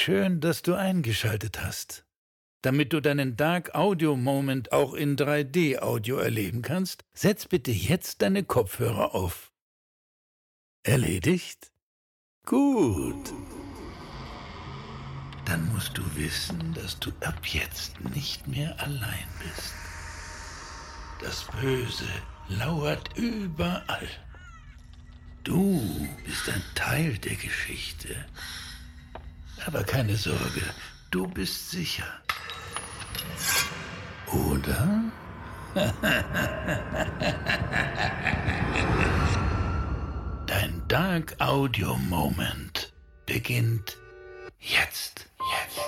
Schön, dass du eingeschaltet hast. Damit du deinen Dark Audio Moment auch in 3D Audio erleben kannst, setz bitte jetzt deine Kopfhörer auf. Erledigt? Gut. Dann musst du wissen, dass du ab jetzt nicht mehr allein bist. Das Böse lauert überall. Du bist ein Teil der Geschichte. Aber keine Sorge, du bist sicher. Oder? Dein Dark Audio Moment beginnt jetzt. Jetzt.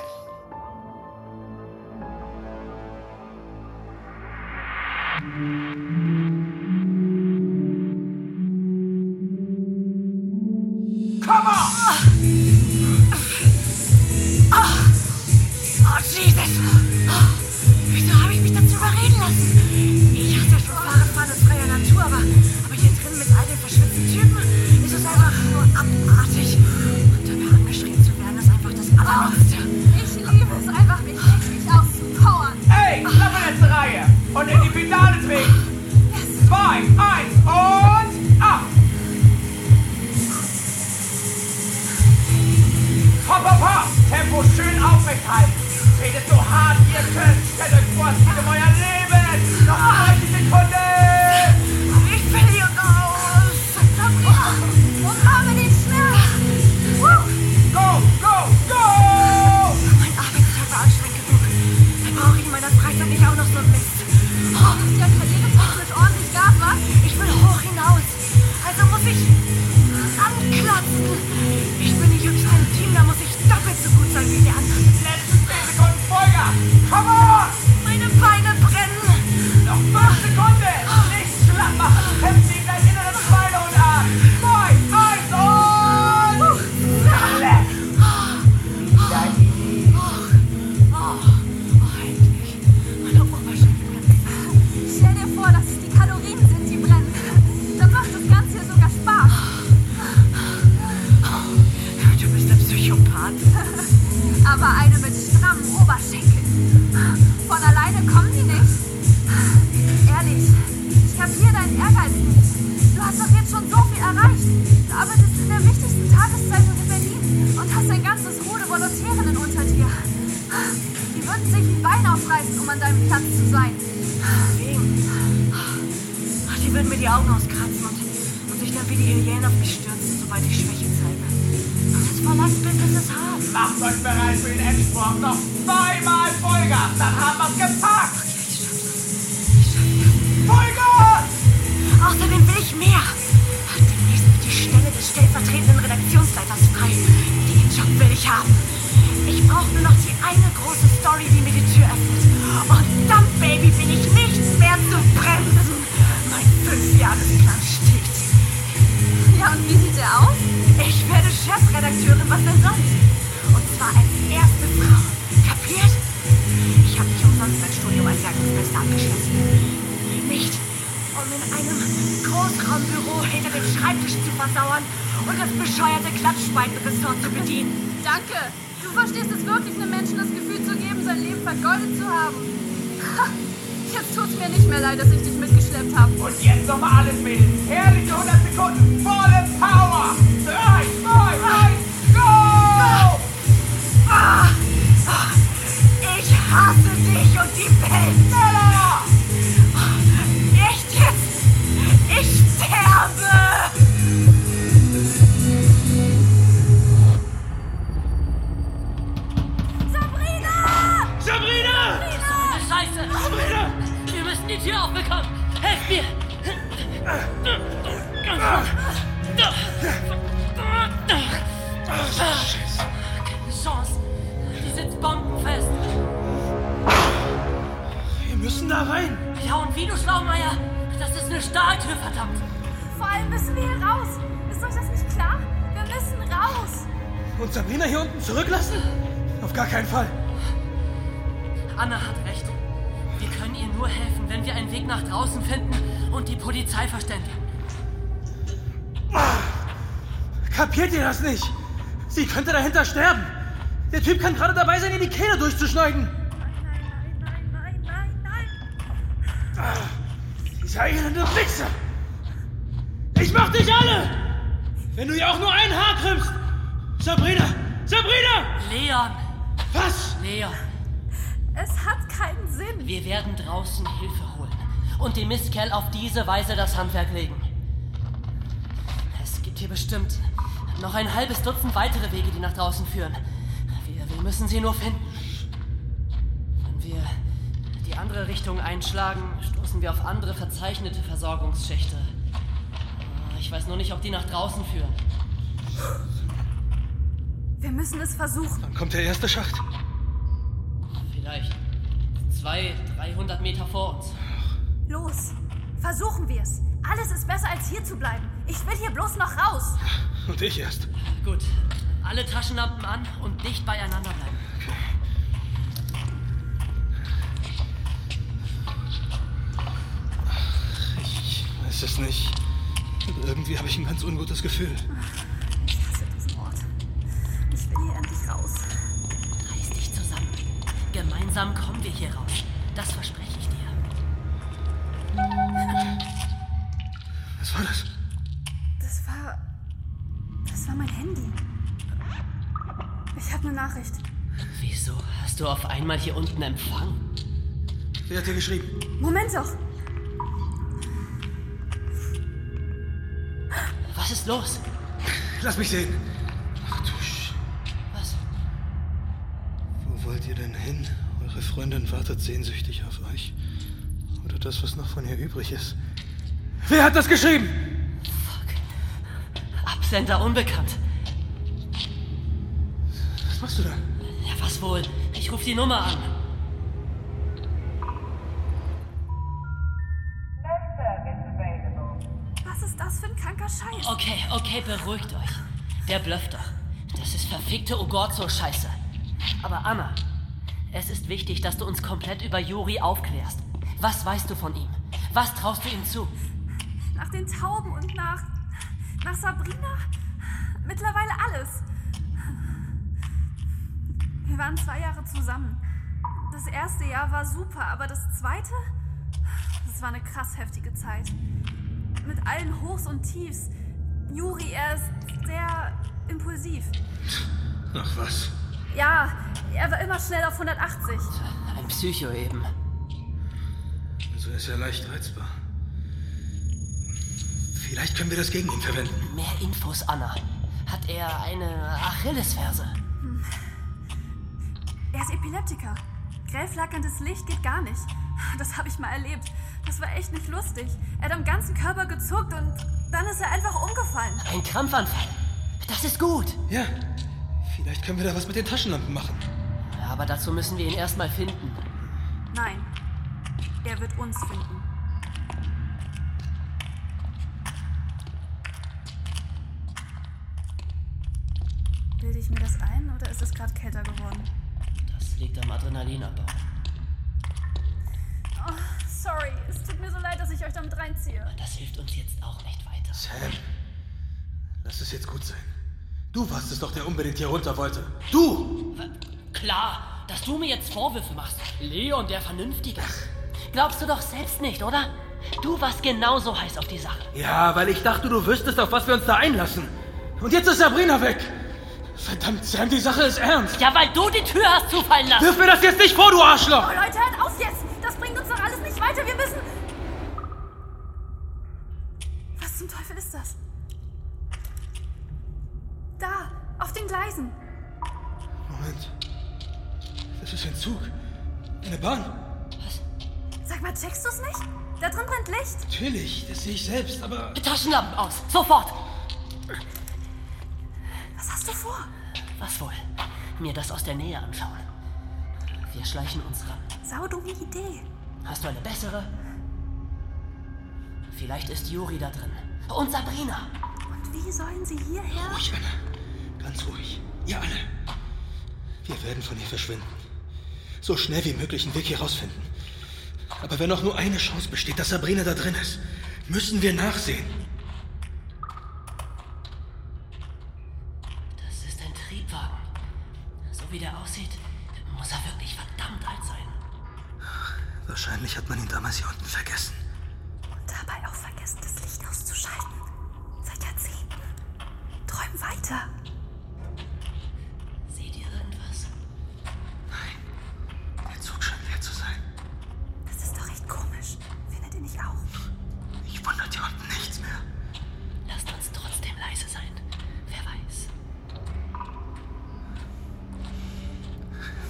Come on! Um an deinem Platz zu sein. Wem? Ach, die würden mir die Augen auskratzen und, und sich dann wie die Hyänen auf mich stürzen, sobald ich Schwäche zeige. Das Verlassbild ist es hart. Macht euch bereit für den Endsprung. Noch zweimal Vollgas, dann haben wir's gepackt. Vollgas! Außerdem will ich mehr. Demnächst wird die Stelle des stellvertretenden Redaktionsleiters frei. Den Job will ich haben. Ich brauche nur noch die eine große Story, die mir die Tür öffnet. Und dann, Baby, bin ich nicht mehr zu bremsen. Mein Fünfjahresplan steht. Ja, und wie sieht der aus? Ich werde Chefredakteurin, was denn sonst? Und zwar als erste Frau. Kapiert? Ich habe nicht umsonst mein Studium als Werkungsmeister abgeschlossen. Nicht, um in einem Großraumbüro hinter dem Schreibtisch zu versauern und das bescheuerte Klatschspaltenressort zu bedienen. Danke. Du verstehst es wirklich, einem Menschen das Gefühl zu geben, sein Leben vergeudet zu haben. Ha, Jetzt tut's mir nicht mehr leid, dass ich dich mitgeschleppt habe. Und jetzt nochmal alles, Mädels. Herrliche 100 Sekunden. Volle Power. 3, 2, 1, die Tür aufbekommen! Helft mir! Keine Chance! Die sitzt bombenfest! Wir müssen da rein! Ja, und wie du Schlaumeier? Das ist eine Stahltür, verdammt! Vor allem müssen wir hier raus. Ist euch das nicht klar? Wir müssen raus. Und Sabrina hier unten zurücklassen? Auf gar keinen Fall. Anna hat wenn wir einen Weg nach draußen finden und die Polizei verständigen. Kapiert ihr das nicht? Sie könnte dahinter sterben. Der Typ kann gerade dabei sein, ihr die Kehle durchzuschneiden. Nein, nein, nein, nein, nein, nein. Dieser elende Wichser! Ich mach dich alle! Wenn du ihr auch nur ein Haar krimmst! Sabrina! Sabrina! Leon! Was? Leon, Es hat keinen Sinn. wir werden draußen Hilfe holen und dem Mistkerl auf diese Weise das Handwerk legen. Es gibt hier bestimmt noch ein halbes Dutzend weitere Wege, die nach draußen führen. Wir, wir müssen sie nur finden. Wenn wir die andere Richtung einschlagen, stoßen wir auf andere verzeichnete Versorgungsschächte. Ich weiß nur nicht, ob die nach draußen führen. Wir müssen es versuchen. Dann kommt der erste Schacht. Vielleicht zwei, 300 Meter vor uns. Los, versuchen wir es. Alles ist besser, als hier zu bleiben. Ich will hier bloß noch raus. Und ich erst. Gut, alle Taschenlampen an und dicht beieinander bleiben. Ich weiß es nicht. Irgendwie habe ich ein ganz ungutes Gefühl. Ich hasse diesen Ort. Ich will hier endlich raus. Gemeinsam kommen wir hier raus. Das verspreche ich dir. Was war das? Das war. Das war mein Handy. Ich habe eine Nachricht. Wieso hast du auf einmal hier unten Empfang? Wer hat dir geschrieben? Moment doch. Was ist los? Lass mich sehen. Ach du Sch... Was? Wo wollt ihr denn hin? Freundin wartet sehnsüchtig auf euch. Oder das, was noch von ihr übrig ist. Wer hat das geschrieben? Absender unbekannt. Was machst du da? Ja, was wohl? Ich rufe die Nummer an. Was ist das für ein kranker Scheiß? Okay, okay, beruhigt euch. Der blufft doch. Das ist verfickte Ogorzo-Scheiße. Aber Anna, es ist wichtig, dass du uns komplett über Juri aufklärst. Was weißt du von ihm? Was traust du ihm zu? Nach den Tauben und nach. nach Sabrina? Mittlerweile alles. Wir waren zwei Jahre zusammen. Das erste Jahr war super, aber das zweite? Das war eine krass heftige Zeit. Mit allen Hochs und Tiefs. Juri, er ist sehr impulsiv. Ach was. Ja, er war immer schnell auf 180. Ein Psycho eben. Also ist er leicht reizbar. Vielleicht können wir das gegen ihn verwenden. Mehr Infos, Anna. Hat er eine Achillesferse? Er ist Epileptiker. Grell flackerndes Licht geht gar nicht. Das habe ich mal erlebt. Das war echt nicht lustig. Er hat am ganzen Körper gezuckt und dann ist er einfach umgefallen. Ein Krampfanfall. Das ist gut. Ja. Vielleicht können wir da was mit den Taschenlampen machen. Aber dazu müssen wir ihn erstmal finden. Nein, er wird uns finden. Bilde ich mir das ein oder ist es gerade kälter geworden? Das liegt am Adrenalinabbau. Oh, sorry, es tut mir so leid, dass ich euch damit reinziehe. Das hilft uns jetzt auch nicht weiter. Sam, lass es jetzt gut sein. Du warst es doch, der unbedingt hier runter wollte. Du! Klar, dass du mir jetzt Vorwürfe machst. Leon, der Vernünftige. Glaubst du doch selbst nicht, oder? Du warst genauso heiß auf die Sache. Ja, weil ich dachte, du wüsstest, auf was wir uns da einlassen. Und jetzt ist Sabrina weg. Verdammt, Sam, die Sache ist ernst. Ja, weil du die Tür hast zufallen lassen. Wirf mir das jetzt nicht vor, du Arschloch! Oh Leute, hört auf jetzt! Nicht? Da drin brennt Licht. Natürlich, das sehe ich selbst, aber... Taschenlampen aus. Sofort. Was hast du vor? Was wohl? Mir das aus der Nähe anschauen. Wir schleichen uns ran. Saudumme Idee. Hast du eine bessere? Vielleicht ist Juri da drin. Und Sabrina. Und wie sollen sie hierher? Ruhig, Anna. Ganz ruhig. Ihr alle. Wir werden von hier verschwinden. So schnell wie möglich einen Weg hier rausfinden. Aber wenn auch nur eine Chance besteht, dass Sabrina da drin ist, müssen wir nachsehen. Das ist ein Triebwagen. So wie der aussieht, muss er wirklich verdammt alt sein. Wahrscheinlich hat man ihn damals hier unten vergessen. Und dabei auch vergessen, das Licht auszuschalten. Seit Jahrzehnten. Träum weiter. Seht ihr irgendwas? Der Zug scheint leer zu sein. Das ist doch echt komisch. Findet ihr nicht auch? Ich wundert hier unten nichts mehr. Lasst uns trotzdem leise sein. Wer weiß.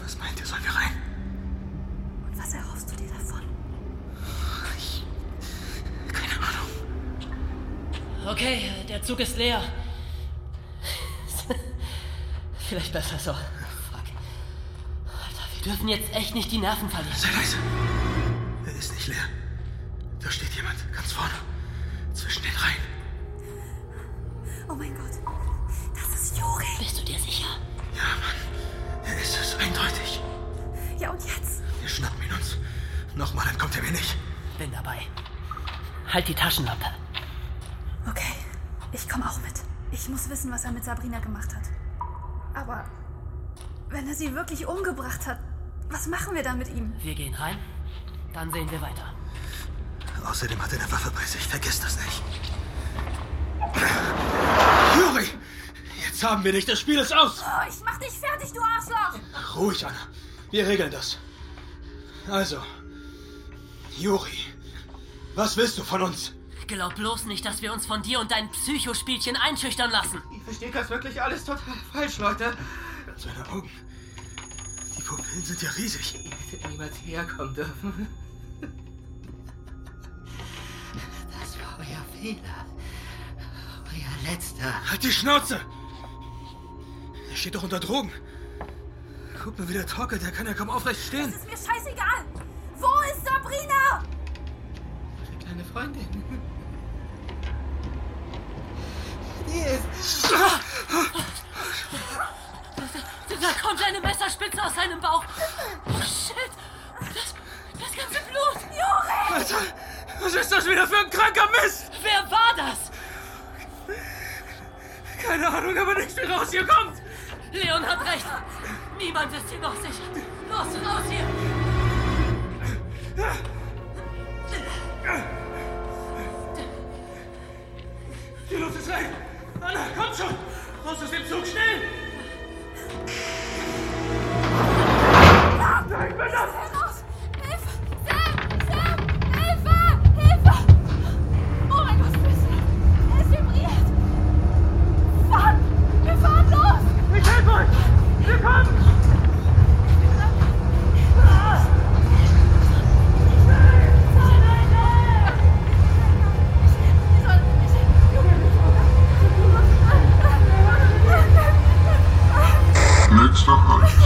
Was meint ihr, sollen wir rein? Und was erhoffst du dir davon? Keine Ahnung. Okay, der Zug ist leer. Vielleicht besser so. Fuck. Alter, wir dürfen jetzt echt nicht die Nerven verlieren. Sei leise. Er ist nicht leer. Da steht jemand, ganz vorne. Zwischen den Reihen. Oh mein Gott. Das ist Juri. Bist du dir sicher? Ja, Mann. Er ist es, eindeutig. Ja, und jetzt? Wir schnappen ihn uns. Nochmal entkommt er mir nicht. Bin dabei. Halt die Taschenlampe. Ich komme auch mit. Ich muss wissen, was er mit Sabrina gemacht hat. Aber wenn er sie wirklich umgebracht hat, was machen wir dann mit ihm? Wir gehen rein, dann sehen wir weiter. Außerdem hat er eine Waffe bei sich. Vergiss das nicht. Juri! Jetzt haben wir dich. Das Spiel ist aus. Oh, ich mach dich fertig, du Arschloch! Ruhig, Anna. Wir regeln das. Also, Juri, was willst du von uns? Glaub bloß nicht, dass wir uns von dir und deinen Psychospielchen einschüchtern lassen. Ihr versteht das wirklich alles total falsch, Leute. Seine Augen. Die Pupillen sind ja riesig. Ihr hättet niemals herkommen dürfen. Das war euer Fehler. Euer letzter. Halt die Schnauze! Er steht doch unter Drogen. Guck mal, wie der torkelt. Der kann ja kaum aufrecht stehen. Das ist mir scheißegal! Wo ist Sabrina? Eure kleine Freundin. Die ist. Da kommt eine Messerspitze aus seinem Bauch. Oh, shit. Das, das ganze Blut. Juri! Alter, was ist das wieder für ein kranker Mist? Wer war das? Keine Ahnung, aber nichts wie raus hier kommt. Leon hat recht. Niemand ist hier noch sicher. Los, raus hier. Die Luft ist rein. Anna, komm schon. Raus aus dem Zug, schnell. Stop